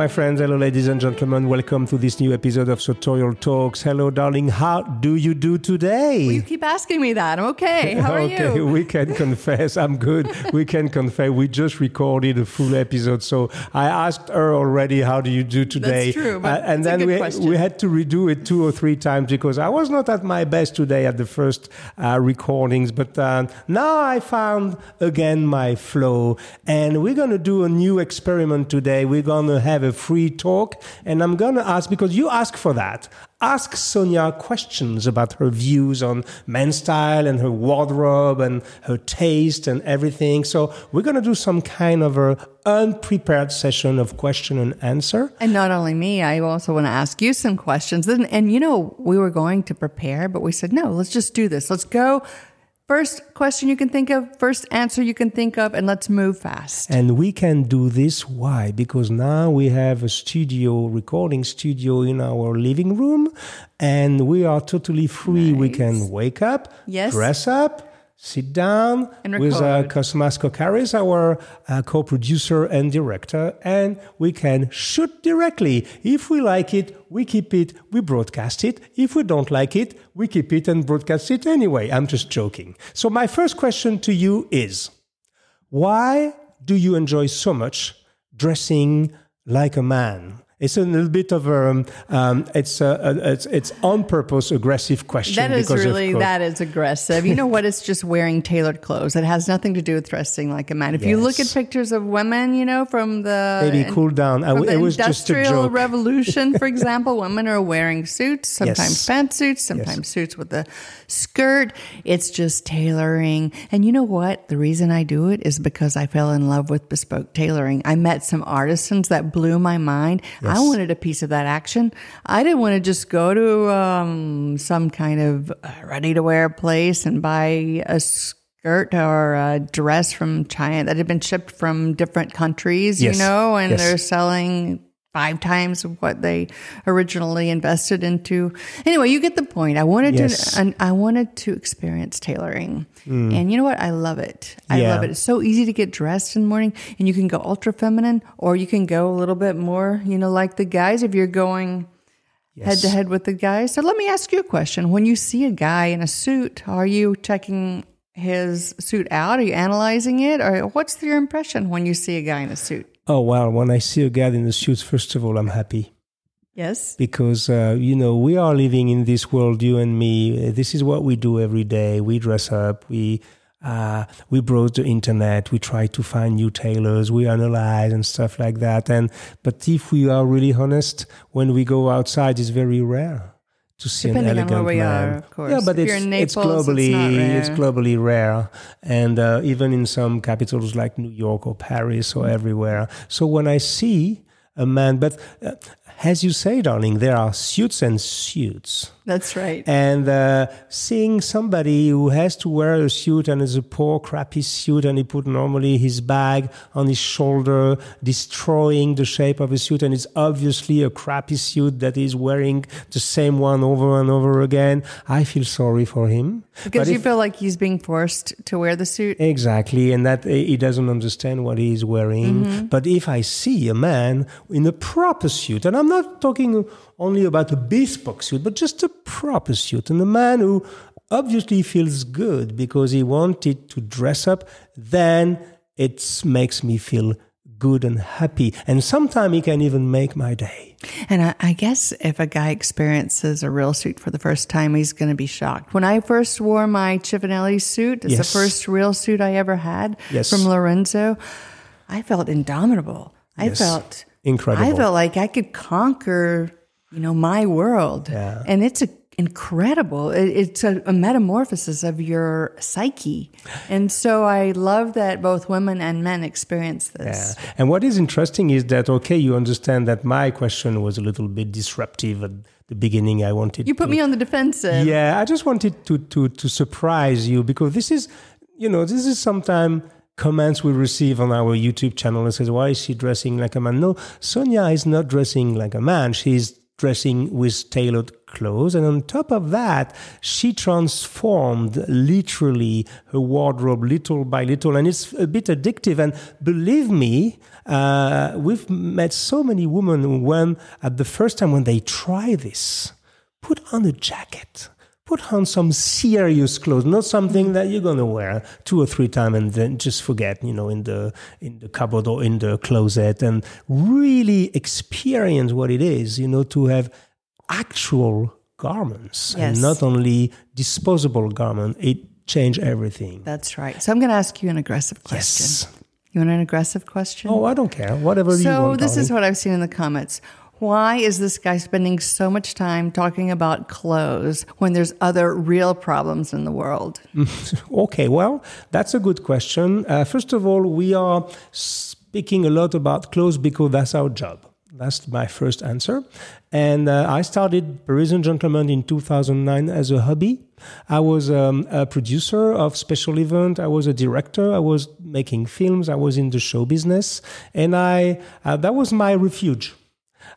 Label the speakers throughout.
Speaker 1: My friends. Hello, ladies and gentlemen. Welcome to this new episode of Sartorial Talks. Hello, darling. How do you do today?
Speaker 2: Well, you keep asking me that. I'm okay. How are
Speaker 1: okay,
Speaker 2: you?
Speaker 1: we can confess. I'm good. We can confess. We just recorded a full episode, so I asked her already, "How do you do today?"
Speaker 2: That's true, but
Speaker 1: Uh, and then we
Speaker 2: question.
Speaker 1: we had to redo it two or three times because I was not at my best today at the first uh, recordings. But uh, now I found again my flow, and we're gonna do a new experiment today. We're gonna have a free talk, and I'm gonna ask because you ask for that. Ask Sonia questions about her views on men's style and her wardrobe and her taste and everything. So we're gonna do some kind of a unprepared session of question and answer.
Speaker 2: And not only me, I also want to ask you some questions. And, and you know, we were going to prepare, but we said, no, let's just do this. Let's go. First question you can think of, first answer you can think of, and let's move fast.
Speaker 1: And we can do this. Why? Because now we have a studio, recording studio in our living room, and we are totally free. We can wake up,
Speaker 2: Yes.
Speaker 1: dress up, sit down with uh. Cosmas Kokaris, our uh, co producer and director, and we can shoot directly. If we like it, we keep it, we broadcast it. If we don't like it, we keep it and broadcast it anyway. I'm just joking. So, my first question to you is why do you enjoy so much dressing like a man? It's a little bit of a, um, um, it's, a, a, it's it's on purpose aggressive question.
Speaker 2: That is really that is aggressive. You know what? It's just wearing tailored clothes. It has nothing to do with dressing like a man. If you look at pictures of women, you know, from the
Speaker 1: Baby, cool down. I,
Speaker 2: the
Speaker 1: it was just a
Speaker 2: industrial revolution, for example, women are wearing suits, sometimes
Speaker 1: Yes.
Speaker 2: pantsuits, sometimes suits with a skirt. It's just tailoring. And you know what? The reason I do it is because I fell in love with bespoke tailoring. I met some artisans that blew my mind. I wanted a piece of that action. I didn't want to just go to um, some kind of ready to wear place and buy a skirt or a dress from China that had been shipped from different countries,
Speaker 1: Yes.
Speaker 2: you know, and
Speaker 1: Yes.
Speaker 2: they're selling five times what they originally invested into. Anyway, you get the point. I wanted
Speaker 1: Yes.
Speaker 2: to, and I wanted to experience tailoring, hmm. and you know what? I love it. I
Speaker 1: Yeah.
Speaker 2: love it. It's so easy to get dressed in the morning, and you can go ultra feminine, or you can go a little bit more, you know, like the guys. If you're going head to head with the guys, so let me ask you a question: When you see a guy in a suit, are you checking? His suit out? Are you analyzing it? Or what's your impression when you see a guy in a suit?
Speaker 1: Oh, well, when I see a guy in the suits, first of all, I'm happy.
Speaker 2: Yes.
Speaker 1: because uh, you know we are living in this world you and me. This is what we do every day. We dress up. We uh, we browse the internet. We try to find new tailors. We analyze and stuff like that. And but if we are really honest when we go outside it's very rare to see
Speaker 2: Depending
Speaker 1: an
Speaker 2: on where
Speaker 1: elegant
Speaker 2: we
Speaker 1: man.
Speaker 2: are, of course.
Speaker 1: Yeah, but
Speaker 2: If
Speaker 1: it's,
Speaker 2: you're in Naples, it's
Speaker 1: globally
Speaker 2: not rare.
Speaker 1: it's globally rare, and uh, even in some capitals like New York or Paris or everywhere. So when I see a man, but uh, as you say, darling, there are suits and suits.
Speaker 2: That's right.
Speaker 1: And uh, seeing somebody who has to wear a suit and is a poor, crappy suit, and he put normally his bag on his shoulder, destroying the shape of a suit, and it's obviously a crappy suit that he's wearing the same one over and over again. I feel sorry for him.
Speaker 2: Because
Speaker 1: But
Speaker 2: you
Speaker 1: if-
Speaker 2: feel like he's being forced to wear the suit.
Speaker 1: Exactly, and that uh, he doesn't understand what he's wearing.
Speaker 2: Mm-hmm.
Speaker 1: But if I see a man in a proper suit, and I'm not talking only about a bespoke suit, but just a proper suit, and a man who obviously feels good because he wanted to dress up, then it makes me feel good and happy. And sometimes he can even make my day.
Speaker 2: And I, I guess if a guy experiences a real suit for the first time, he's going to be shocked. When I first wore my Cifonelli suit, it's
Speaker 1: Yes.
Speaker 2: the first real suit I ever had
Speaker 1: Yes.
Speaker 2: from Lorenzo, I felt indomitable. I
Speaker 1: Yes.
Speaker 2: felt
Speaker 1: Incredible.
Speaker 2: I felt like I could conquer, you know, my world.
Speaker 1: Yeah.
Speaker 2: And it's a incredible. It, it's a, a metamorphosis of your psyche. And so I love that both women and men experience this.
Speaker 1: Yeah. And what is interesting is that, okay, you understand that my question was a little bit disruptive at the beginning. I wanted
Speaker 2: You put
Speaker 1: to,
Speaker 2: me on the defensive.
Speaker 1: Yeah, I just wanted to, to, to surprise you because this is, you know, this is sometimes comments we receive on our YouTube channel and says, why is she dressing like a man? No, Sonia is not dressing like a man. She's dressing with tailored clothes. And on top of that, she transformed literally her wardrobe little by little. And it's a bit addictive. And believe me, uh, we've met so many women when at the first time when they try this, put on a jacket put on some serious clothes, not something that you're gonna wear two or three times and then just forget, you know, in the in the cupboard or in the closet, and really experience what it is, you know, to have actual garments
Speaker 2: Yes.
Speaker 1: and not only disposable garment. It changed everything.
Speaker 2: That's right. So I'm going to ask you an aggressive question.
Speaker 1: Yes.
Speaker 2: You want an aggressive question?
Speaker 1: Oh, I don't care. Whatever you want.
Speaker 2: so this is what I've seen in the comments. Why is this guy spending so much time talking about clothes when there's other real problems in the world?
Speaker 1: Okay, well, that's a good question. Uh, first of all, we are speaking a lot about clothes because that's our job. That's my first answer. And uh, I started Parisian Gentleman in 2009 as a hobby. I was um, a producer of special event. I was a director. I was making films. I was in the show business, and I uh, that was my refuge.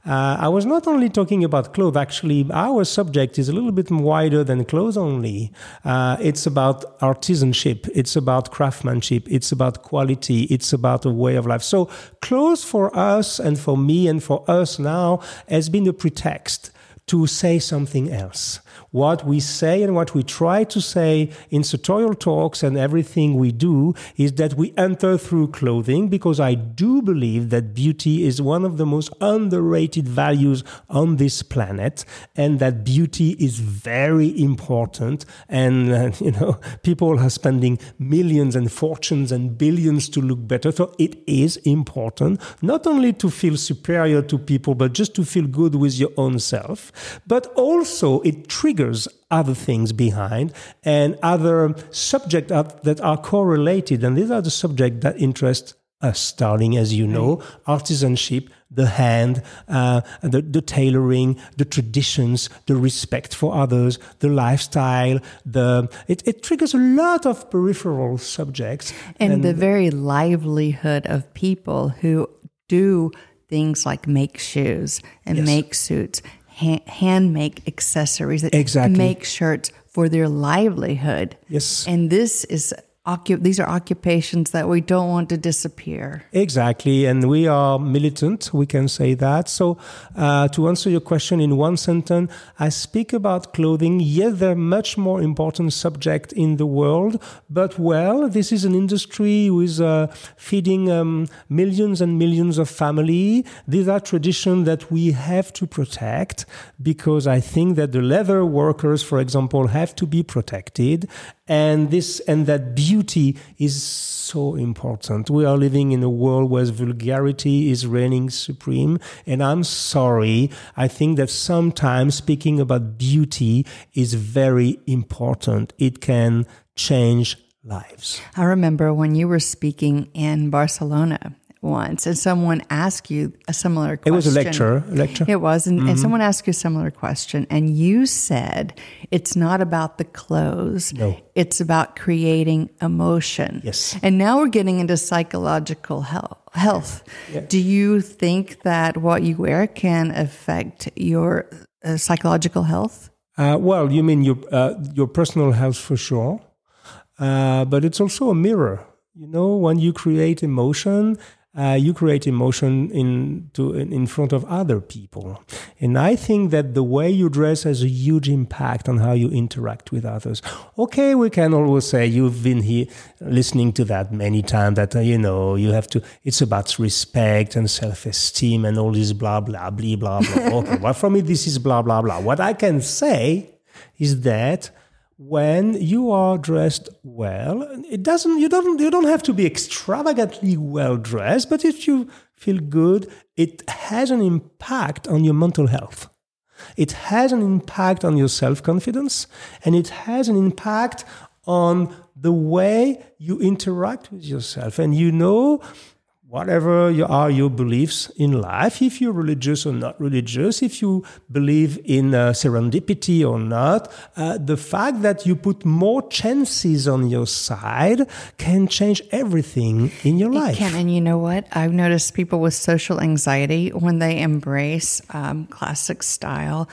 Speaker 1: Uh, I was not only talking about clothes, actually, our subject is a little bit wider than clothes only. Uh, it's about artisanship, it's about craftsmanship, it's about quality, it's about a way of life. So, clothes for us and for me and for us now has been a pretext to say something else. What we say and what we try to say in sartorial talks and everything we do is that we enter through clothing because I do believe that beauty is one of the most underrated values on this planet and that beauty is very important. And, uh, you know, people are spending millions and fortunes and billions to look better. So it is important not only to feel superior to people, but just to feel good with your own self. But also it triggers other things behind and other subjects that are correlated. And these are the subjects that interest us, darling, as you know, artisanship, the hand, uh, the, the tailoring, the traditions, the respect for others, the lifestyle, the it, it triggers a lot of peripheral subjects.
Speaker 2: And, the very livelihood of people who do things like make shoes and
Speaker 1: Yes.
Speaker 2: make suits, hand, make accessories, that
Speaker 1: Exactly.
Speaker 2: make shirts for their livelihood.
Speaker 1: Yes.
Speaker 2: And this is occup- these are occupations that we don't want to disappear.
Speaker 1: Exactly, and we are militant, we can say that. So, uh, to answer your question in one sentence, I speak about clothing. Yes, they're much more important subject in the world, but well, this is an industry with uh, feeding um, millions and millions of family. These are traditions that we have to protect because I think that the leather workers, for example, have to be protected, and this and that beauty is so important. We are living in a world where vulgarity is reigning supreme. And I'm sorry. I think that sometimes speaking about beauty is very important. It can change lives.
Speaker 2: I remember when you were speaking in Barcelona once and someone asked you a similar question.
Speaker 1: It was a lecture. A lecture.
Speaker 2: It was, and, and someone asked you a similar question, and you said it's not about the clothes.
Speaker 1: No.
Speaker 2: It's about creating emotion.
Speaker 1: Yes.
Speaker 2: And now we're getting into psychological health. Health. Do you think that what you wear can affect your uh, psychological health?
Speaker 1: Uh, well, you mean your uh, your personal health for sure, uh, but it's also a mirror. You know, when you create emotion, uh, you create emotion in to in, front of other people, and I think that the way you dress has a huge impact on how you interact with others. Okay, we can always say you've been here listening to that many times. That uh, you know you have to. It's about respect and self-esteem and all this blah blah blah blah blah. okay, well for me this is blah blah blah. What I can say is that when you are dressed well it doesn't you don't you don't have to be extravagantly well dressed but if you feel good it has an impact on your mental health. It has an impact on your self-confidence and it has an impact on the way you interact with yourself. And you know whatever you are your beliefs in life, if you're religious or not religious, if you believe in uh, serendipity or not, uh, the fact that you put more chances on your side can change everything in your
Speaker 2: It
Speaker 1: life.
Speaker 2: can, and you know what? I've noticed people with social anxiety when they embrace um, classic style,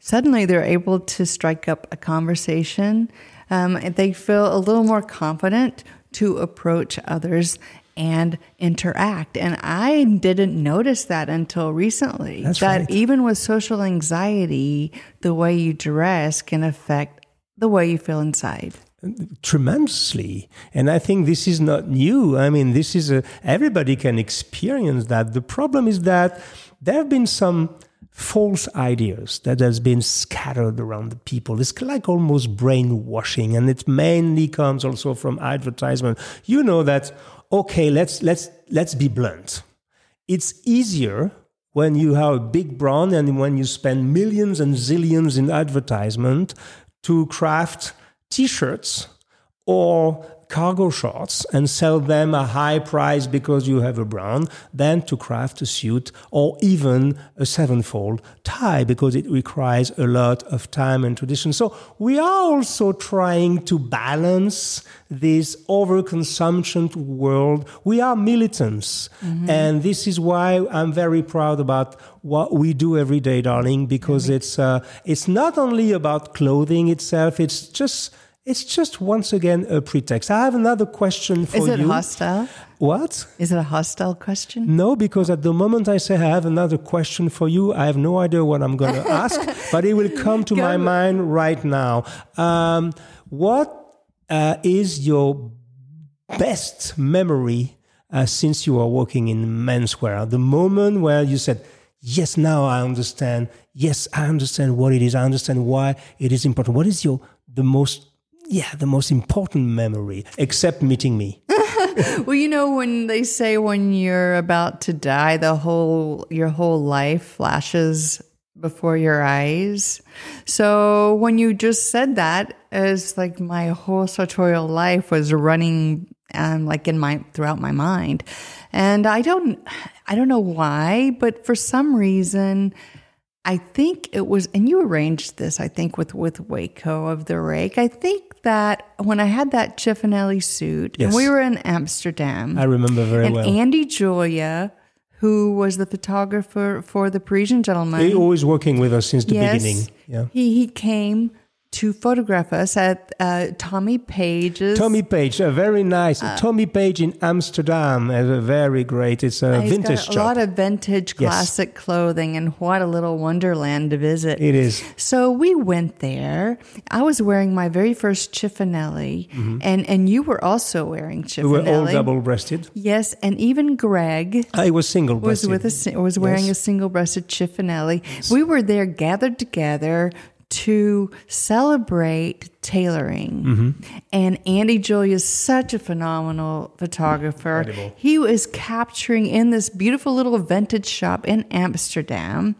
Speaker 2: suddenly they're able to strike up a conversation. Um, they feel a little more confident to approach others and interact. And I didn't notice that until recently.
Speaker 1: That's
Speaker 2: that
Speaker 1: right.
Speaker 2: even with social anxiety, the way you dress can affect the way you feel inside.
Speaker 1: tremendously and i think this is not new i mean this is a everybody can experience that the problem is that there have been some false ideas that has been scattered around the people it's like almost brainwashing and it mainly comes also from advertisement you know that okay let's let's let's be blunt. It's easier when you have a big brand and when you spend millions and zillions in advertisement to craft t-shirts or cargo shorts and sell them a high price because you have a brand than to craft a suit or even a sevenfold tie because it requires a lot of time and tradition. So we are also trying to balance this overconsumption world. We are militants. And this is why I'm very proud about what we do every day, darling, because it's, uh, it's not only about clothing itself, it's just it's just once again a pretext. I have another question for you.
Speaker 2: Is it
Speaker 1: you.
Speaker 2: hostile?
Speaker 1: What?
Speaker 2: Is it a hostile question?
Speaker 1: No, because at the moment I say I have another question for you, I have no idea what I'm going to ask, but it will come to my
Speaker 2: Go.
Speaker 1: mind right now. Um, what uh, is your best memory uh, since you are working in menswear? The moment where you said, Yes, now I understand. Yes, I understand what it is. I understand why it is important. What is your the most yeah the most important memory except meeting me?
Speaker 2: Well, you know when they say when you're about to die, the whole your whole life flashes before your eyes. So when you just said that, it's like my whole sartorial life was running um, like in my throughout my mind, and I don't I don't know why, but for some reason. I think it was, and you arranged this, I think, with, with Wei Koh of the Rake. I think that when I had that Cifonelli suit, and we were in Amsterdam,
Speaker 1: I remember very
Speaker 2: and
Speaker 1: well.
Speaker 2: Andy Julia, who was the photographer for the Parisian Gentleman,
Speaker 1: He always working with us since the
Speaker 2: yes,
Speaker 1: beginning. Yeah.
Speaker 2: he, he came to photograph us at uh, Tommy Page's.
Speaker 1: Tommy Page, a very nice Tommy Page in Amsterdam, a very great. It's a
Speaker 2: He's
Speaker 1: vintage
Speaker 2: got a lot of vintage
Speaker 1: Yes.
Speaker 2: classic clothing, and what a little wonderland to visit.
Speaker 1: it is.
Speaker 2: So we went there. I was wearing my very first Cifonelli, and and you were also wearing
Speaker 1: Mm-hmm. We were all
Speaker 2: Cifonelli.
Speaker 1: double-breasted.
Speaker 2: Yes, and even Greg
Speaker 1: I was
Speaker 2: was
Speaker 1: single-breasted.
Speaker 2: with a was wearing
Speaker 1: Yes.
Speaker 2: a single-breasted Cifonelli. We were there gathered together to celebrate tailoring.
Speaker 1: Mm-hmm.
Speaker 2: And Andy Julia is such a phenomenal photographer.
Speaker 1: Incredible.
Speaker 2: He was capturing in this beautiful little vintage shop in Amsterdam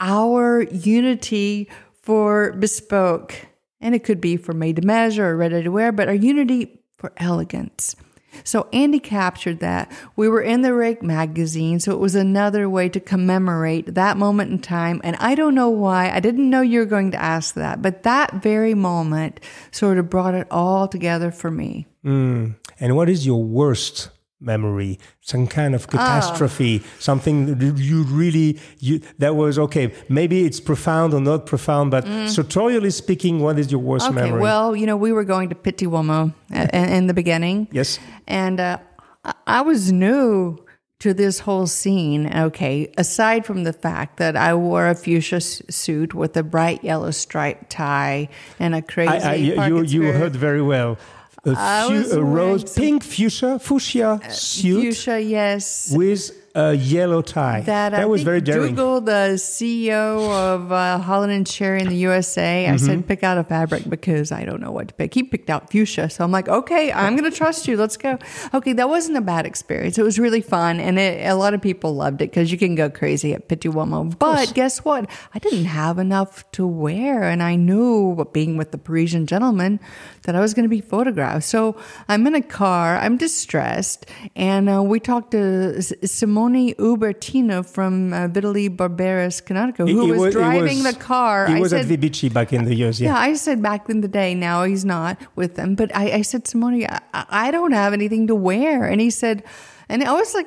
Speaker 2: our unity for bespoke. And it could be for made to measure or ready to wear, but our unity for elegance. So Andy captured that. We were in the Rake magazine, so it was another way to commemorate that moment in time. And I don't know why, I didn't know you were going to ask that, but that very moment sort of brought it all together for me.
Speaker 1: Mm. And what is your worst memory? Some kind
Speaker 2: Ah.
Speaker 1: of catastrophe, something that you really you that was okay. Maybe it's profound or not profound, but sartorially speaking, what is your worst
Speaker 2: Mm. Okay,
Speaker 1: memory?
Speaker 2: well, you know, we were going to Uomo uh, in, the beginning.
Speaker 1: yes.
Speaker 2: And uh, I- was new to this whole scene. Okay, aside from the fact that I wore a fuchsia suit with a bright yellow striped tie and a crazy,
Speaker 1: I, I, you, you, you heard very well. A, fu- a rose, pink fuchsia, fuchsia suit
Speaker 2: fuchsia, yes.
Speaker 1: with a yellow tie.
Speaker 2: That, I
Speaker 1: was very daring.
Speaker 2: Google, the CEO of uh, Holland and Sherry in the USA, I
Speaker 1: Mm-hmm.
Speaker 2: said pick out a fabric because I don't know what to pick. He picked out fuchsia, so I'm like, okay, I'm going to trust you. Let's go. Okay, that wasn't a bad experience. It was really fun, and it, a lot of people loved it because you can go crazy at Uomo. But guess what? I didn't have enough to wear, and I knew, being with the Parisian gentleman, that I was going to be photographed. So I'm in a car. I'm distressed, and uh, we talked to Simone Ubertino from uh, Vitale Barberis, Canonico, who
Speaker 1: He
Speaker 2: was,
Speaker 1: wa- he
Speaker 2: driving
Speaker 1: was-
Speaker 2: the car.
Speaker 1: He
Speaker 2: I
Speaker 1: was
Speaker 2: said,
Speaker 1: at VBC back in the years.
Speaker 2: yeah,
Speaker 1: Yeah.
Speaker 2: I said back in the day. Now he's not with them. But I, I said, Simone, I, I don't have anything to wear. And he said, and I was like,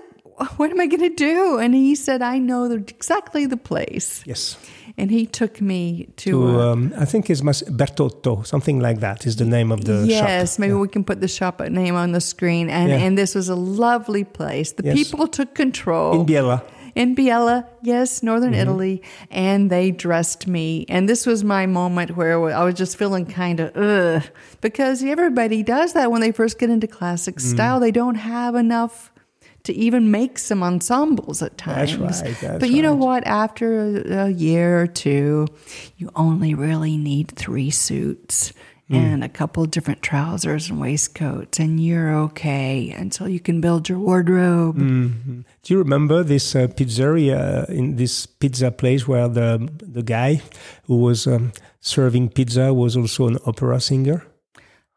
Speaker 2: what am I going to do? And he said, I know the, exactly the place.
Speaker 1: Yes.
Speaker 2: And he took me to.
Speaker 1: To, um, I think it's Bertotto, something like that is the name of the shop.
Speaker 2: yes, maybe we can put the shop name on the screen. And,
Speaker 1: Yeah.
Speaker 2: and this was a lovely place. The
Speaker 1: Yes.
Speaker 2: people took control.
Speaker 1: In Biella.
Speaker 2: in Biella, yes, northern
Speaker 1: Mm-hmm.
Speaker 2: Italy, and they dressed me. And this was my moment where I was just feeling kind of ugh, because everybody does that when they first get into classic
Speaker 1: Mm.
Speaker 2: style. They don't have enough to even make some ensembles at times.
Speaker 1: That's right, that's
Speaker 2: but you know
Speaker 1: right.
Speaker 2: what? After a, year or two, you only really need three suits.
Speaker 1: Hmm.
Speaker 2: And a couple different trousers and waistcoats, and you're okay until you can build your wardrobe.
Speaker 1: Do you remember this uh, pizzeria in this pizza place where the the guy who was um, serving pizza was also an opera singer?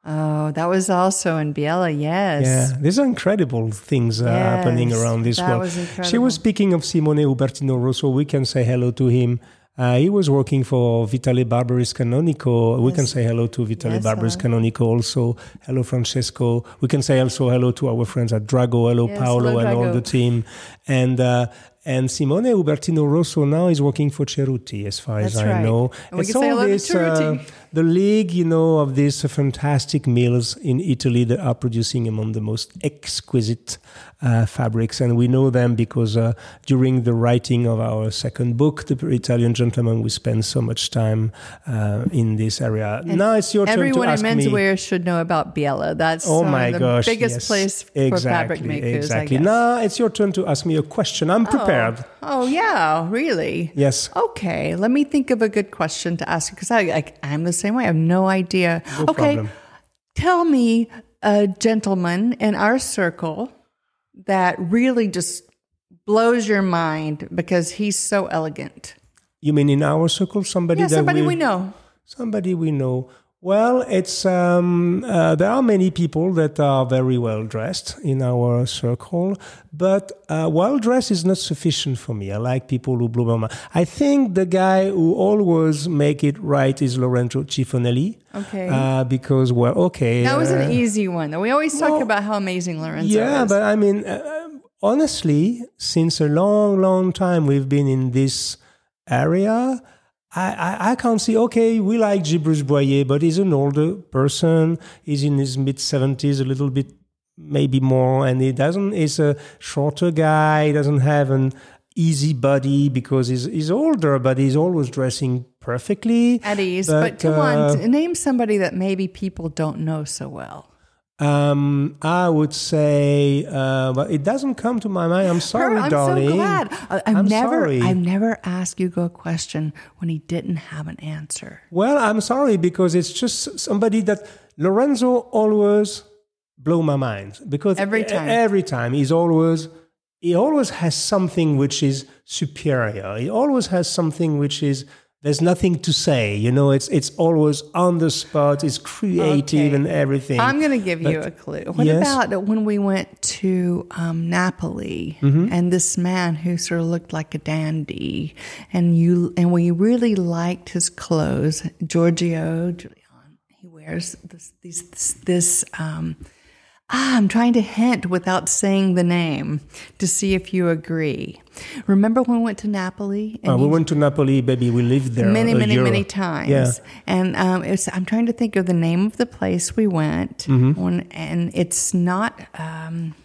Speaker 2: Oh, that was also in Biella, yes.
Speaker 1: Yeah, these are incredible things uh, happening around this
Speaker 2: that
Speaker 1: world.
Speaker 2: was
Speaker 1: She was speaking of Simone Ubertino Rosso. We can say hello to him. Uh, he was working for Vitale Barberis Canonico. We can say hello to Vitale
Speaker 2: Yes,
Speaker 1: Barberis. Canonico also. Hello, Francesco. We can say also hello to our friends at Drago. Hello,
Speaker 2: Yes,
Speaker 1: Paolo,
Speaker 2: hello,
Speaker 1: and all the team. And uh, and Simone Ubertino Rosso now is working for Cerruti, as far as
Speaker 2: That's
Speaker 1: I
Speaker 2: right.
Speaker 1: know.
Speaker 2: And we can say
Speaker 1: all
Speaker 2: hello to
Speaker 1: this, uh, the league, you know, of these fantastic mills in Italy that are producing among the most exquisite uh, fabrics. And we know them because uh, during the writing of our second book, The Italian Gentleman, we spent so much time uh, in this area. now it's your turn to
Speaker 2: Everyone in
Speaker 1: ask me.
Speaker 2: menswear should know about Biella. That's
Speaker 1: Oh
Speaker 2: uh,
Speaker 1: my
Speaker 2: the
Speaker 1: gosh!
Speaker 2: biggest
Speaker 1: yes.
Speaker 2: place for fabric makers.
Speaker 1: Exactly.
Speaker 2: I.
Speaker 1: Now it's your turn to ask me a question. I'm prepared.
Speaker 2: Oh, oh, yeah, really?
Speaker 1: Yes.
Speaker 2: Okay, let me think of a good question to ask you because I, I, I'm the same way. I have no idea.
Speaker 1: No
Speaker 2: okay,
Speaker 1: problem.
Speaker 2: tell me a gentleman in our circle that really just blows your mind because he's so elegant.
Speaker 1: You mean in our circle, somebody
Speaker 2: Yeah,
Speaker 1: that
Speaker 2: somebody
Speaker 1: we
Speaker 2: we know.
Speaker 1: Somebody we know. Well, it's um, uh, there are many people that are very well dressed in our circle, but uh, well dressed is not sufficient for me. I like people who blow my mind. I think the guy who always make it right is Lorenzo Cifonelli.
Speaker 2: Okay.
Speaker 1: Uh, because well, okay.
Speaker 2: That was
Speaker 1: uh,
Speaker 2: an easy one. though. We always talk
Speaker 1: well,
Speaker 2: about how amazing Lorenzo is
Speaker 1: yeah,
Speaker 2: is.
Speaker 1: but I mean, uh, honestly, since a long, long time we've been in this area. I, I, I can't see, okay, we like Gilles Boyer, but he's an older person. He's in his mid 70s, a little bit, maybe more, and he doesn't, he's a shorter guy. He doesn't have an easy body because he's, he's older, but he's always dressing perfectly.
Speaker 2: at ease. But,
Speaker 1: But,
Speaker 2: come
Speaker 1: uh,
Speaker 2: on, name somebody that maybe people don't know so well.
Speaker 1: Um, I would say, uh, but it doesn't come to my mind. I'm sorry,
Speaker 2: I'm
Speaker 1: darling.
Speaker 2: so glad. I, I've
Speaker 1: I'm
Speaker 2: never,
Speaker 1: sorry.
Speaker 2: I've never asked Hugo a question when he didn't have an answer.
Speaker 1: Well, I'm sorry because it's just somebody that Lorenzo always blow my mind because
Speaker 2: Every time.
Speaker 1: every time he's always he always has something which is superior. He always has something which is there's nothing to say. You know, it's it's always on the spot. It's creative
Speaker 2: Okay.
Speaker 1: and everything.
Speaker 2: I'm going to give you a clue. What
Speaker 1: Yes?
Speaker 2: about when we went to um, Napoli
Speaker 1: Mm-hmm.
Speaker 2: and this man who sort of looked like a dandy, and you and we really liked his clothes, Giorgio Giuliani. He wears this these this, this um, Ah, I'm trying to hint without saying the name to see if you agree. Remember when we went to Napoli?
Speaker 1: Uh, we went to Napoli, baby. We lived there
Speaker 2: many, many,
Speaker 1: year.
Speaker 2: many times.
Speaker 1: Yeah.
Speaker 2: And um, it's, I'm trying to think of the name of the place we went,
Speaker 1: Mm-hmm.
Speaker 2: when, and it's not um,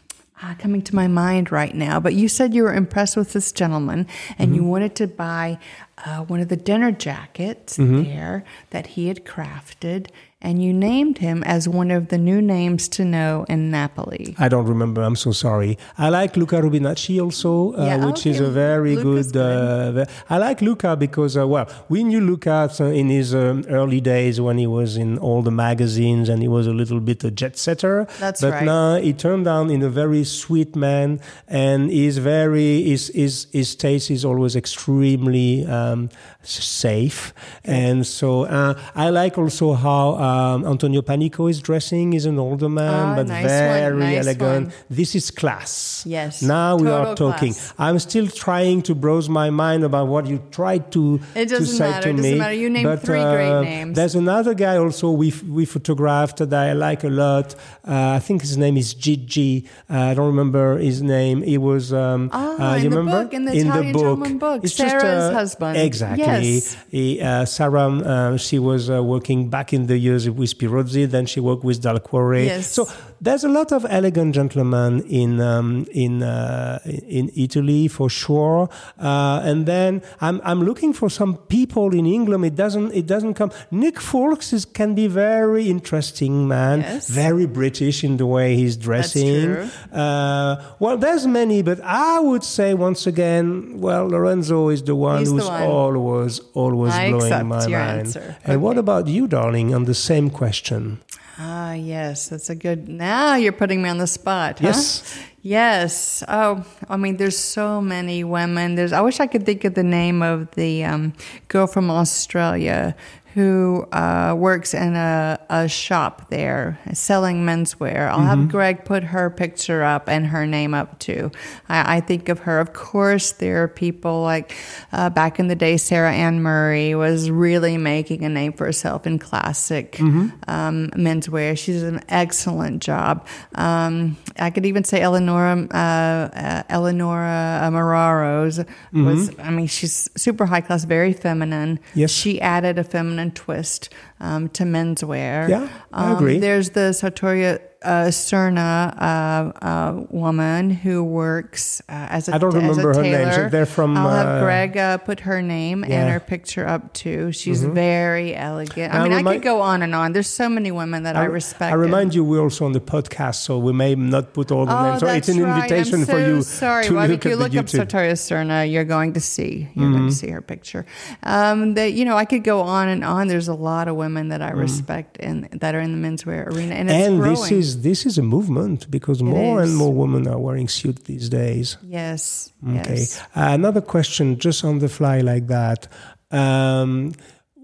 Speaker 2: ah, coming to my mind right now. But you said you were impressed with this gentleman, and
Speaker 1: Mm-hmm.
Speaker 2: you wanted to buy uh, one of the dinner jackets
Speaker 1: Mm-hmm.
Speaker 2: there that he had crafted. And you named him as one of the new names to know in Napoli.
Speaker 1: I don't remember. I'm so sorry. I like Luca Rubinacci also, uh,
Speaker 2: Yeah,
Speaker 1: which is a very
Speaker 2: Luca's
Speaker 1: good. Uh, I like Luca because, uh, well, we knew Luca uh, in his um, early days when he was in all the magazines and he was a little bit a jet setter.
Speaker 2: That's
Speaker 1: but
Speaker 2: right.
Speaker 1: now he turned down in a very sweet man and he's very his his his taste is always extremely um, safe. And so uh, I like also how um, Antonio Panico is dressing. He's an older man,
Speaker 2: Ah,
Speaker 1: but
Speaker 2: nice one,
Speaker 1: very
Speaker 2: nice
Speaker 1: elegant.
Speaker 2: one.
Speaker 1: This is class.
Speaker 2: Yes,
Speaker 1: Now we are talking.
Speaker 2: class.
Speaker 1: I'm still trying to browse my mind about what you tried to,
Speaker 2: It
Speaker 1: to
Speaker 2: doesn't
Speaker 1: say
Speaker 2: matter,
Speaker 1: to
Speaker 2: it doesn't
Speaker 1: me.
Speaker 2: matter. You named
Speaker 1: but,
Speaker 2: three great
Speaker 1: uh,
Speaker 2: names.
Speaker 1: There's another guy also we we photographed that I like a lot. Uh, I think his name is Gigi. Uh, I don't remember his name. He was. Um,
Speaker 2: Ah,
Speaker 1: uh, you
Speaker 2: in the book, in the Italian gentleman book,
Speaker 1: It's just,
Speaker 2: Sarah's
Speaker 1: uh,
Speaker 2: husband.
Speaker 1: Exactly.
Speaker 2: Yes.
Speaker 1: He, uh, Sarah, she was uh, working back in the years with Pirozzi. Then she worked with Dal Cuore.
Speaker 2: Yes.
Speaker 1: So there's a lot of elegant gentlemen in um, in uh, in Italy for sure. Uh, and then I'm I'm looking for some people in England. It doesn't it doesn't come. Nick Foulkes is, can be very interesting man.
Speaker 2: Yes.
Speaker 1: Very British in the way he's dressing.
Speaker 2: true.
Speaker 1: Uh, well, there's many, but I would say once again, well, Lorenzo is the one
Speaker 2: He's the
Speaker 1: who's
Speaker 2: one.
Speaker 1: always always
Speaker 2: I
Speaker 1: blowing my
Speaker 2: your
Speaker 1: mind.
Speaker 2: answer.
Speaker 1: And what about you, darling? On the same question.
Speaker 2: Ah, yes, that's a good. Now you're putting me on the spot. Huh?
Speaker 1: Yes.
Speaker 2: Yes. Oh, I mean, there's so many women. There's. I wish I could think of the name of the um, girl from Australia who uh, works in a, a shop there selling menswear. I'll have Greg put her picture up and her name up too. I, I think of her. Of course, there are people like uh, back in the day, Sarah Ann Murray was really making a name for herself in classic um, menswear. She did an excellent job. Um, I could even say Eleonora uh, uh, Eleonora Mararos was. I mean, she's super high class, very feminine.
Speaker 1: Yes.
Speaker 2: she added a feminine twist um, to menswear.
Speaker 1: Yeah, I
Speaker 2: Um,
Speaker 1: agree.
Speaker 2: There's the Sartoria uh, Cerna uh, uh, woman who works uh, as a
Speaker 1: I don't remember her name. They're from,
Speaker 2: I'll
Speaker 1: uh,
Speaker 2: have Greg uh, put her name and
Speaker 1: Yeah. Mm-hmm.
Speaker 2: her picture up too. She's very elegant. I mean, I
Speaker 1: remind-
Speaker 2: could go on and on. There's so many women that I, respect.
Speaker 1: I remind you, we're also on the podcast, so we may not put all the
Speaker 2: Oh,
Speaker 1: names. So
Speaker 2: that's
Speaker 1: it's an
Speaker 2: right.
Speaker 1: invitation
Speaker 2: I'm
Speaker 1: for
Speaker 2: so
Speaker 1: you
Speaker 2: Sorry,
Speaker 1: to
Speaker 2: well,
Speaker 1: look
Speaker 2: if you look up
Speaker 1: YouTube. Mm-hmm.
Speaker 2: Sartoria Cerna, you're going to see. You're going to see her picture. Um, that you know, I could go on and on. There's a lot of women that I respect and that are in the menswear arena, and it's
Speaker 1: Mm. and
Speaker 2: growing.
Speaker 1: this is this is a movement because more and more women are wearing suits these days.
Speaker 2: yes,
Speaker 1: Okay.
Speaker 2: yes.
Speaker 1: Uh, another question, just on the fly like that. Um,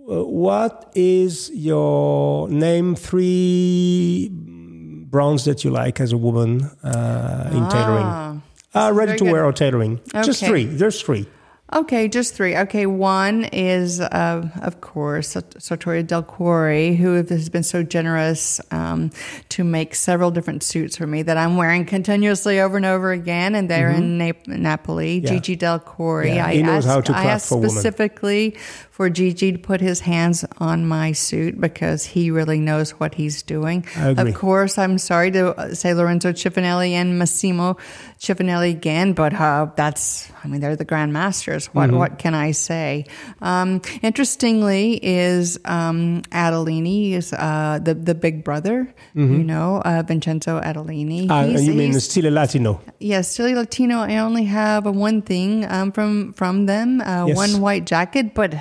Speaker 1: what is your name three brands that you like as a woman uh, in tailoring?
Speaker 2: Ah,
Speaker 1: Uh, ready to
Speaker 2: good.
Speaker 1: wear or tailoring? Just three. There's three.
Speaker 2: Okay, just three. Okay, one is, uh, of course, Sartoria Del Cuore, who has been so generous um, to make several different suits for me that I'm wearing continuously over and over again, and they're in Nap- Napoli.
Speaker 1: Mm-hmm. Yeah.
Speaker 2: Gigi Del Cuore.
Speaker 1: Yeah,
Speaker 2: I
Speaker 1: he knows
Speaker 2: asked,
Speaker 1: how to
Speaker 2: I asked
Speaker 1: for women.
Speaker 2: specifically for Gigi to put his hands on my suit because he really knows what he's doing. Of course, I'm sorry to uh, say Lorenzo Cifonelli and Massimo Cifonelli again, but uh, that's, I mean, they're the grandmasters. What,
Speaker 1: Mm-hmm.
Speaker 2: what can I say? Um, interestingly, is um, Attolini is uh, the the big brother, you know, uh, Vincenzo Attolini.
Speaker 1: Uh,
Speaker 2: He's-
Speaker 1: you mean
Speaker 2: he's-
Speaker 1: still a Latino?
Speaker 2: Yes, Stile Latino. I only have one thing um, from from them, uh,
Speaker 1: Yes.
Speaker 2: one white jacket, but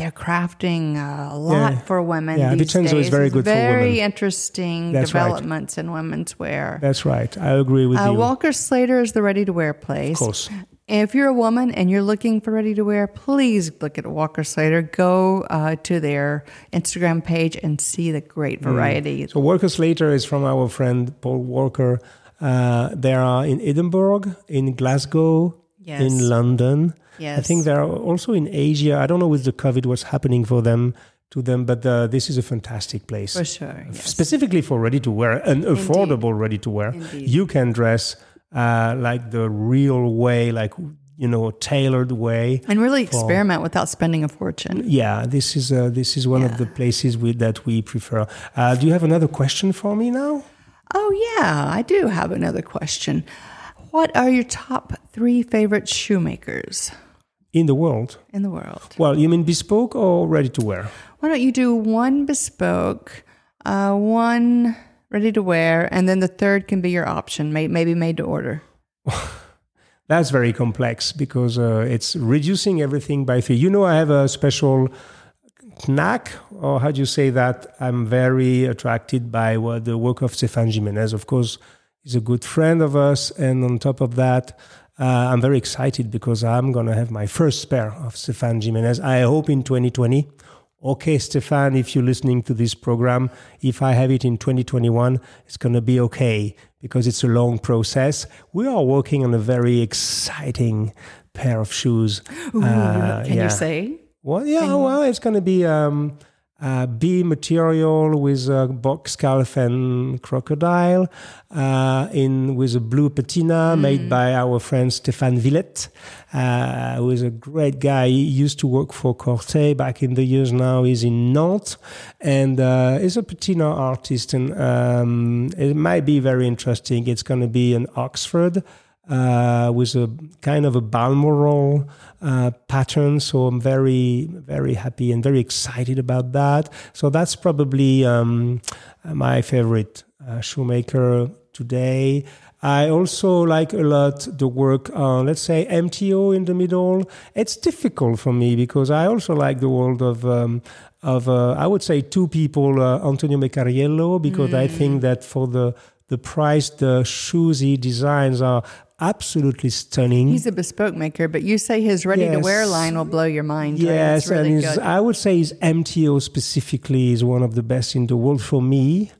Speaker 2: they're crafting a lot
Speaker 1: Yeah.
Speaker 2: for women.
Speaker 1: Yeah, Vincenzo is very good for women.
Speaker 2: Very interesting
Speaker 1: That's right.
Speaker 2: developments in women's wear.
Speaker 1: That's right. I agree with
Speaker 2: Uh,
Speaker 1: you.
Speaker 2: Walker Slater is the ready to wear place.
Speaker 1: Of course.
Speaker 2: If you're a woman and you're looking for ready to wear, please look at Walker Slater. Go uh, to their Instagram page and see the
Speaker 1: Mm.
Speaker 2: great variety.
Speaker 1: So Walker Slater is from our friend Paul Walker. Uh, they are in Edinburgh, in Glasgow,
Speaker 2: Yes.
Speaker 1: in London. I think they are also in Asia. I don't know with the COVID what's happening for them to them, but uh, this is a fantastic place.
Speaker 2: For sure. Yes.
Speaker 1: Specifically for ready to wear and affordable ready to wear. You can dress uh, like the real way, like you know, tailored way.
Speaker 2: And really experiment without spending a fortune.
Speaker 1: Yeah, this is uh, this is one of the places we, that we prefer. Uh, do you have another question for me now?
Speaker 2: Oh, yeah, I do have another question. What are your top three favorite shoemakers
Speaker 1: In the world?
Speaker 2: in the world?
Speaker 1: Well, you mean bespoke or ready to wear?
Speaker 2: Why don't you do one bespoke, uh, one ready to wear, and then the third can be your option, may, maybe made to order.
Speaker 1: That's very complex because uh, it's reducing everything by three. You know, I have a special knack, or how do you say that? I'm very attracted by what the work of Stéphane Jimenez. Of course, he's a good friend of us, and on top of that, uh, I'm very excited because I'm going to have my first pair of Stéphane Jimenez. I hope in 2020. Okay, Stéphane, if you're listening to this program, if I have it in 2021, it's going to be okay because it's a long process. We are working on a very exciting pair of shoes.
Speaker 2: Ooh, uh, can yeah. you say?
Speaker 1: Well, yeah, well, it's going to be um, uh, B material with a box calf and crocodile, uh, in with a blue patina mm. made by our friend Stéphane Villette, uh, who is a great guy. He used to work for Corthay back in the years. Now he's in Nantes and uh, is a patina artist, and um, it might be very interesting. It's going to be in Oxford uh, with a kind of a Balmoral uh, pattern. So I'm very, very happy and very excited about that. So that's probably um, my favorite uh, shoemaker today. I also like a lot the work on, let's say, MTO in the middle. It's difficult for me because I also like the world of, um, of uh, I would say, two people, uh, Antonio Meccariello, because mm. I think that for the the price the shoes he designs are absolutely stunning.
Speaker 2: He's a bespoke maker, but you say his ready to wear line will blow your mind.
Speaker 1: Yes,
Speaker 2: really
Speaker 1: and his, I would say his MTO specifically is one of the best in the world for me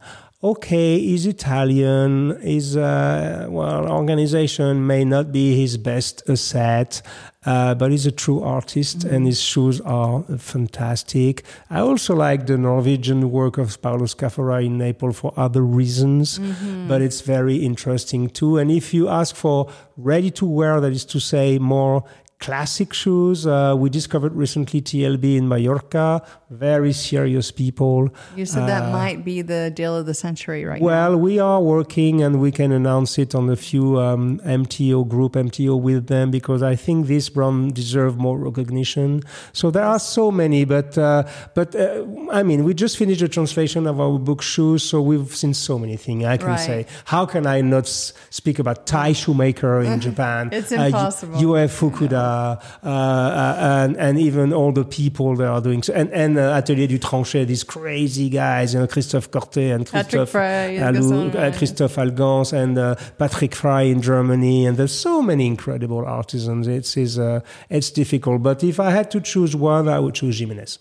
Speaker 1: okay, he's Italian, his, uh, well, organization may not be his best asset, uh, but he's a true artist mm-hmm. and his shoes are fantastic. I also like the Norwegian work of Paolo Scafora in Naples for other reasons, mm-hmm. but it's very interesting too. And if you ask for ready to wear, that is to say, more classic shoes. Uh, we discovered recently TLB in Mallorca, very serious people.
Speaker 2: You said uh, that might be the deal of the century right
Speaker 1: well,
Speaker 2: now.
Speaker 1: we are working and we can announce it on a few um, MTO group, MTO with them, because I think this brand deserve more recognition. So there are so many, but, uh, but uh, I mean, we just finished a translation of our book Shoes, so we've seen so many things. I can right. say, how can I not speak about Tai Shoemaker in Japan?
Speaker 2: it's impossible.
Speaker 1: Uh, Fukuda. Uh, uh, and, and even all the people that are doing so. And, and Atelier du Tranchet, these crazy guys, you know, Christophe Cortet and Christophe,
Speaker 2: Alou,
Speaker 1: Christophe Algans and Patrick Fry in Germany. And there's so many incredible artisans. It's, it's, it's difficult. But if I had to choose one, I would choose Jimenez.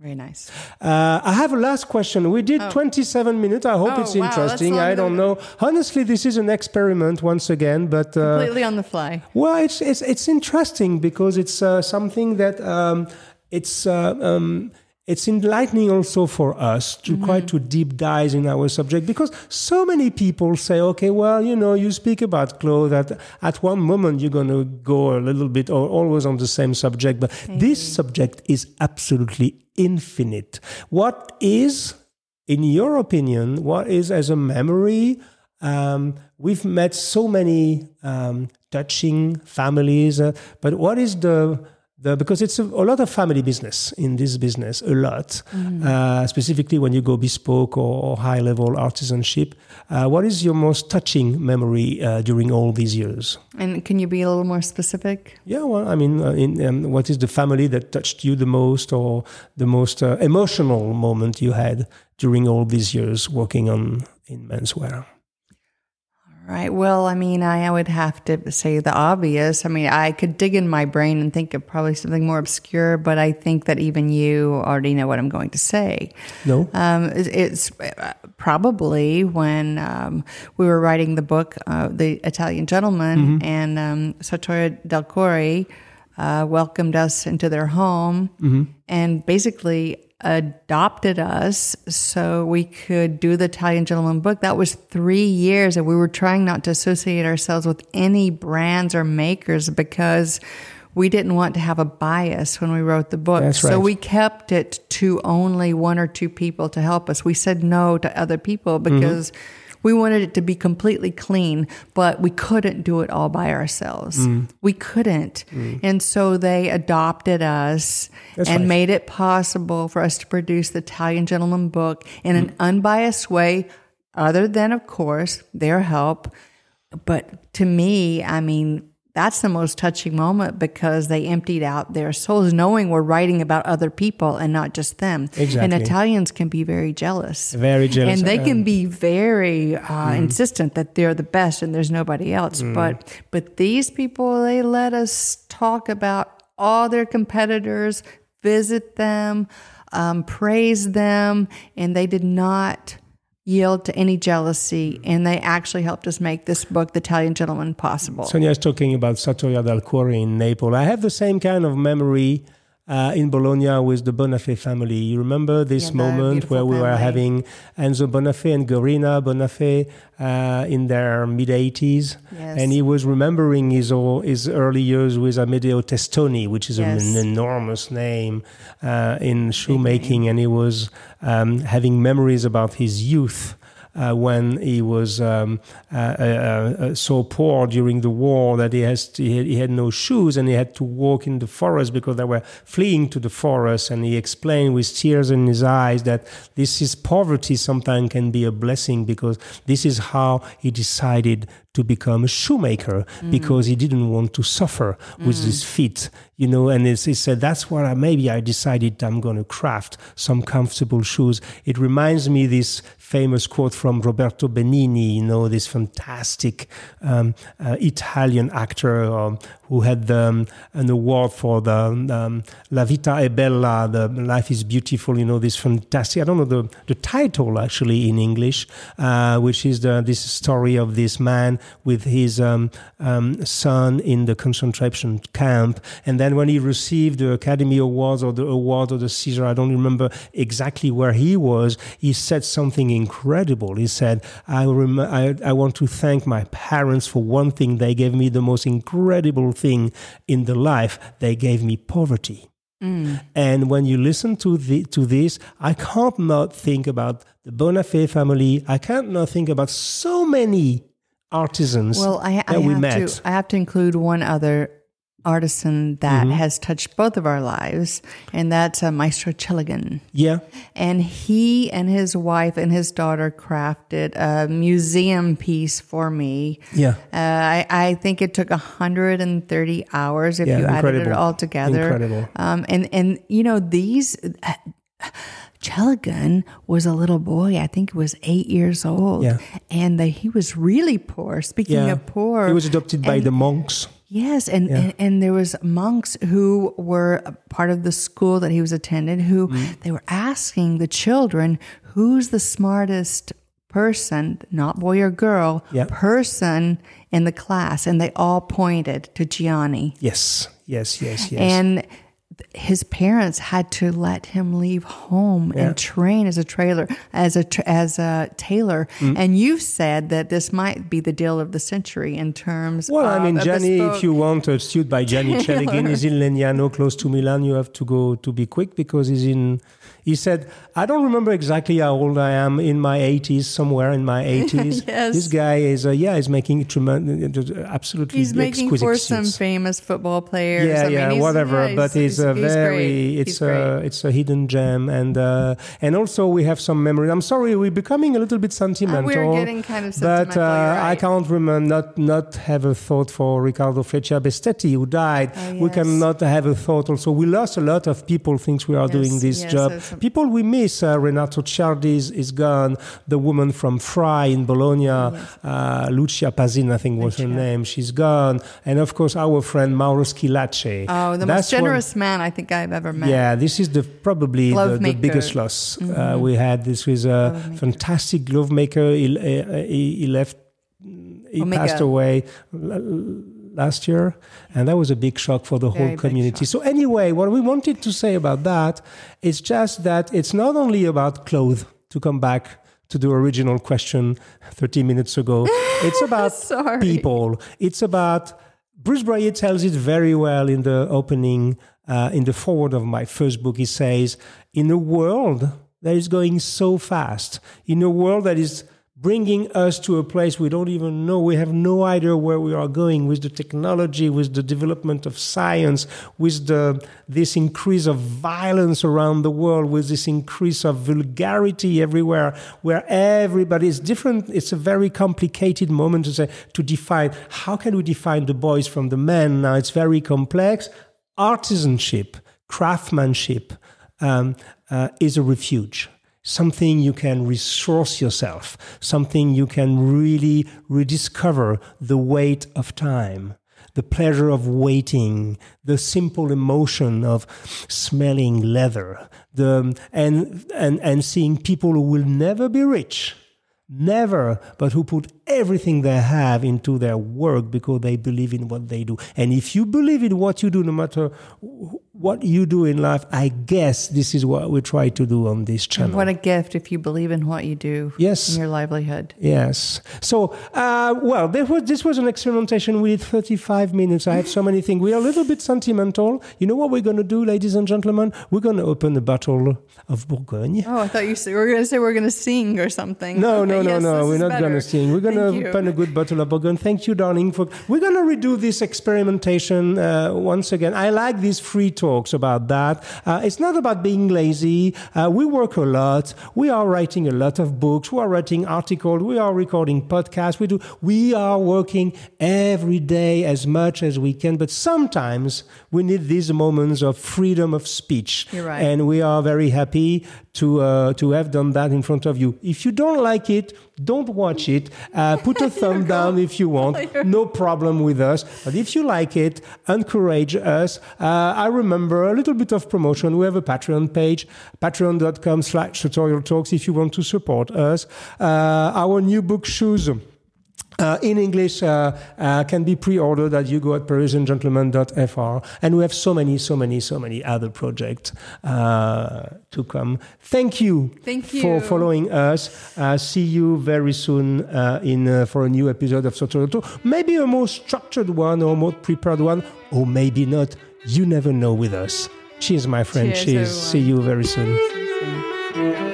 Speaker 2: Very nice.
Speaker 1: Uh, I have a last question. We did oh. 27 minutes. I hope
Speaker 2: oh,
Speaker 1: it's
Speaker 2: wow,
Speaker 1: interesting. I don't know. Honestly, this is an experiment once again, but uh,
Speaker 2: completely on the fly.
Speaker 1: Well, it's it's it's interesting because it's uh, something that um, it's. Uh, um, it's enlightening also for us to mm-hmm. quite to deep dive in our subject because so many people say okay well you know you speak about clothes at, at one moment you're going to go a little bit or always on the same subject but mm-hmm. this subject is absolutely infinite what is in your opinion what is as a memory um, we've met so many um, touching families uh, but what is the the, because it's a, a, lot of family business in this business, a lot, mm. uh, specifically when you go bespoke or, or high level artisanship. Uh, what is your most touching memory uh, during all these years?
Speaker 2: And can you be a little more specific?
Speaker 1: Yeah, well, I mean, uh, in, um, what is the family that touched you the most or the most uh, emotional moment you had during all these years working on in menswear?
Speaker 2: Right. Well, I mean, I, would have to say the obvious. I mean, I could dig in my brain and think of probably something more obscure, but I think that even you already know what I'm going to say.
Speaker 1: No.
Speaker 2: Um, it's, uh, probably when um, we were writing the book, uh, The Italian Gentleman, mm-hmm. and um, Sartoria del Cuore. uh, welcomed us into their home mm-hmm. and basically adopted us so we could do the Italian Gentleman book. That was three years, and we were trying not to associate ourselves with any brands or makers because we didn't want to have a bias when we wrote the book.
Speaker 1: Right.
Speaker 2: So we kept it to only one or two people to help us. We said no to other people because. Mm-hmm We wanted it to be completely clean, but we couldn't do it all by ourselves.
Speaker 1: Mm.
Speaker 2: We couldn't. And so they adopted us
Speaker 1: That's
Speaker 2: and
Speaker 1: right.
Speaker 2: made it possible for us to produce the Italian Gentleman book in an unbiased way, other than, of course, their help. But to me, I mean, that's the most touching moment because they emptied out their souls, knowing we're writing about other people and not just them.
Speaker 1: Exactly.
Speaker 2: And Italians can be very jealous.
Speaker 1: Very jealous.
Speaker 2: And they can be very uh, insistent that they're the best and there's nobody else. But but these people, they let us talk about all their competitors, visit them, um, praise them, and they did not yield to any jealousy. And they actually helped us make this book, The Italian Gentleman, possible.
Speaker 1: Sonia is talking about Sartoria del Cuore in Naples. I have the same kind of memory uh, in Bologna with the Bonafé family. You remember this
Speaker 2: Yeah,
Speaker 1: moment where we were having Enzo Bonafé and Gorina Bonafé uh, in their mid 80s.
Speaker 2: Yes.
Speaker 1: And he was remembering his, all, his early years with Amedeo Testoni, which is
Speaker 2: Yes.
Speaker 1: an enormous name uh, in shoemaking. And he was um, having memories about his youth. Uh, when he was um, uh, uh, uh, so poor during the war that he has to, he had no shoes and he had to walk in the forest because they were fleeing to the forest. And he explained with tears in his eyes that this is poverty sometimes can be a blessing because this is how he decided to become a shoemaker because he didn't want to suffer with his feet, you know. And he said, That's why I maybe I decided I'm going to craft some comfortable shoes. It reminds me this famous quote from Roberto Benigni, you know, this fantastic um, uh, Italian actor um, who had um, an award for the um, La Vita è Bella, the Life is Beautiful, you know, this fantastic, I don't know the, the title actually in English, uh, which is the, this story of this man with his um, um, son in the concentration camp. And then when he received the Academy Awards or the award or the Caesar, I don't remember exactly where he was, he said something incredible. He said, I, rem- I, I want to thank my parents for one thing. They gave me the most incredible thing in the life. They gave me poverty. Mm. And when you listen to the, to this, I can't not think about the Bonafé family. I can't not think about so many artisans
Speaker 2: Well, I, I
Speaker 1: that we
Speaker 2: have
Speaker 1: met.
Speaker 2: to I have to include one other artisan that
Speaker 1: Mm-hmm.
Speaker 2: has touched both of our lives, and that's uh, Maestro Celeghin.
Speaker 1: Yeah,
Speaker 2: And he and his wife and his daughter crafted a museum piece for me.
Speaker 1: yeah,
Speaker 2: Uh, I, I think it took 130 hours if
Speaker 1: Yeah,
Speaker 2: you added it all together.
Speaker 1: Incredible.
Speaker 2: Um, and, and, you know, these. Uh, Celeghin was a little boy. I think he was eight years old,
Speaker 1: Yeah.
Speaker 2: and the, he was really poor. Speaking
Speaker 1: yeah.
Speaker 2: of poor,
Speaker 1: He was adopted by the monks.
Speaker 2: Yes, and, and and there was monks who were part of the school that he was attending who
Speaker 1: Mm-hmm.
Speaker 2: they were asking the children who's the smartest person, not boy or girl,
Speaker 1: Yeah.
Speaker 2: person in the class, and they all pointed to Gianni.
Speaker 1: Yes, yes, yes, yes.
Speaker 2: And his parents had to let him leave home
Speaker 1: Yeah.
Speaker 2: and train as a trailer as a tra- as a tailor.
Speaker 1: Mm.
Speaker 2: And you've said that this might be the deal of the century in terms.
Speaker 1: well, I mean,
Speaker 2: bespoke-
Speaker 1: if you want a student by Gianni Celeghin, is in Legnano, close to Milan. You have to go to be quick because he's in. He said, I don't remember exactly how old I am in my 80s, somewhere in my 80s.
Speaker 2: Yes.
Speaker 1: This guy is, uh, yeah, he's making tremendous, absolutely
Speaker 2: He's making for some famous football players.
Speaker 1: Yeah,
Speaker 2: I
Speaker 1: yeah,
Speaker 2: he's-
Speaker 1: whatever.
Speaker 2: yeah,
Speaker 1: but he's, a
Speaker 2: he's
Speaker 1: very,
Speaker 2: great.
Speaker 1: it's a, it's a hidden gem, and uh, and also we have some memories. I'm sorry, we're becoming a little bit sentimental.
Speaker 2: We're getting kind of
Speaker 1: But
Speaker 2: sentimental.
Speaker 1: uh,
Speaker 2: you're
Speaker 1: I
Speaker 2: right.
Speaker 1: can't remember not not have a thought for Riccardo Freccia Bestetti who died.
Speaker 2: Oh,
Speaker 1: We cannot have a thought. Also, we lost a lot of people. Thinks we are
Speaker 2: Yes,
Speaker 1: doing this
Speaker 2: yes,
Speaker 1: job. People we miss. Uh, Renato Ciardi is, is gone. The woman from Fray in Bologna, uh, Lucia Pazin, I think was her name. She's gone. And of course, our friend Mauro Squillace.
Speaker 2: Oh, the
Speaker 1: That's
Speaker 2: most
Speaker 1: one-
Speaker 2: generous man I think I've ever met.
Speaker 1: yeah, this is the probably the, the biggest loss uh,
Speaker 2: Mhm.
Speaker 1: we had. This was a
Speaker 2: Glove
Speaker 1: fantastic glove maker. He, uh, he, he left. He
Speaker 2: Omega.
Speaker 1: passed away last year, and that was a big shock for the
Speaker 2: Very
Speaker 1: whole community. So anyway, what we wanted to say about that is just that it's not only about clothes. To come back to the original question 30 minutes ago, it's about people. It's about Bruce Boyer tells it very well in the opening, uh, in the forward of my first book. He says, "In a world that is going so fast, in a world that is bringing us to a place we don't even know. We have no idea where we are going with the technology, with the development of science, with the, this increase of violence around the world, with this increase of vulgarity everywhere, where everybody is different. It's a very complicated moment to say, to define how can we define the boys from the men? Now it's very complex. Artisanship, craftsmanship um, uh, is a refuge something you can resource yourself, something you can really rediscover the weight of time, the pleasure of waiting, the simple emotion of smelling leather, the, and, and, and seeing people who will never be rich, never, but who put everything they have into their work because they believe in what they do. And if you believe in what you do, no matter what you do in life, I guess this is what we try to do on this channel.
Speaker 2: What a gift if you believe in what you do
Speaker 1: yes.
Speaker 2: in your livelihood.
Speaker 1: Yes. So, uh, well, was, this was an experimentation. We did 35 minutes. I have so many things. We are a little bit sentimental. You know what we're going to do, ladies and gentlemen? We're going to open a bottle of Bourgogne.
Speaker 2: Oh, I thought you were going to say we're going to sing or something.
Speaker 1: No, okay, no, no, yes, no. We're not going to sing. We're going open a good bottle of Bourgogne. Thank you, darling. For We're going to redo this experimentation uh, once again. I like these free talks about that. Uh, it's not about being lazy. Uh, we work a lot. We are writing a lot of books. We are writing articles. We are recording podcasts. We do. We are working every day as much as we can. But sometimes we need these moments of freedom of speech.
Speaker 2: You're right.
Speaker 1: And we are very happy to uh, to have done that in front of you. If you don't like it, don't watch it. Uh, put a thumb down if you want. No problem with us. But if you like it, encourage us. Uh, I remember a little bit of promotion. We have a Patreon page, patreon.com slash sartorial talks if you want to support us. Uh, our new book, Shoes. Uh, in English uh, uh, can be pre-ordered at you go at parisiangentleman.fr and we have so many so many so many other projects uh, to come. Thank you,
Speaker 2: thank you.
Speaker 1: for following us. Uh, see you very soon uh, in for a new episode of Sartorial Talks maybe a more structured one or more prepared one or maybe not. You never know with us. Cheers my friend. Cheers, cheers. see you very soon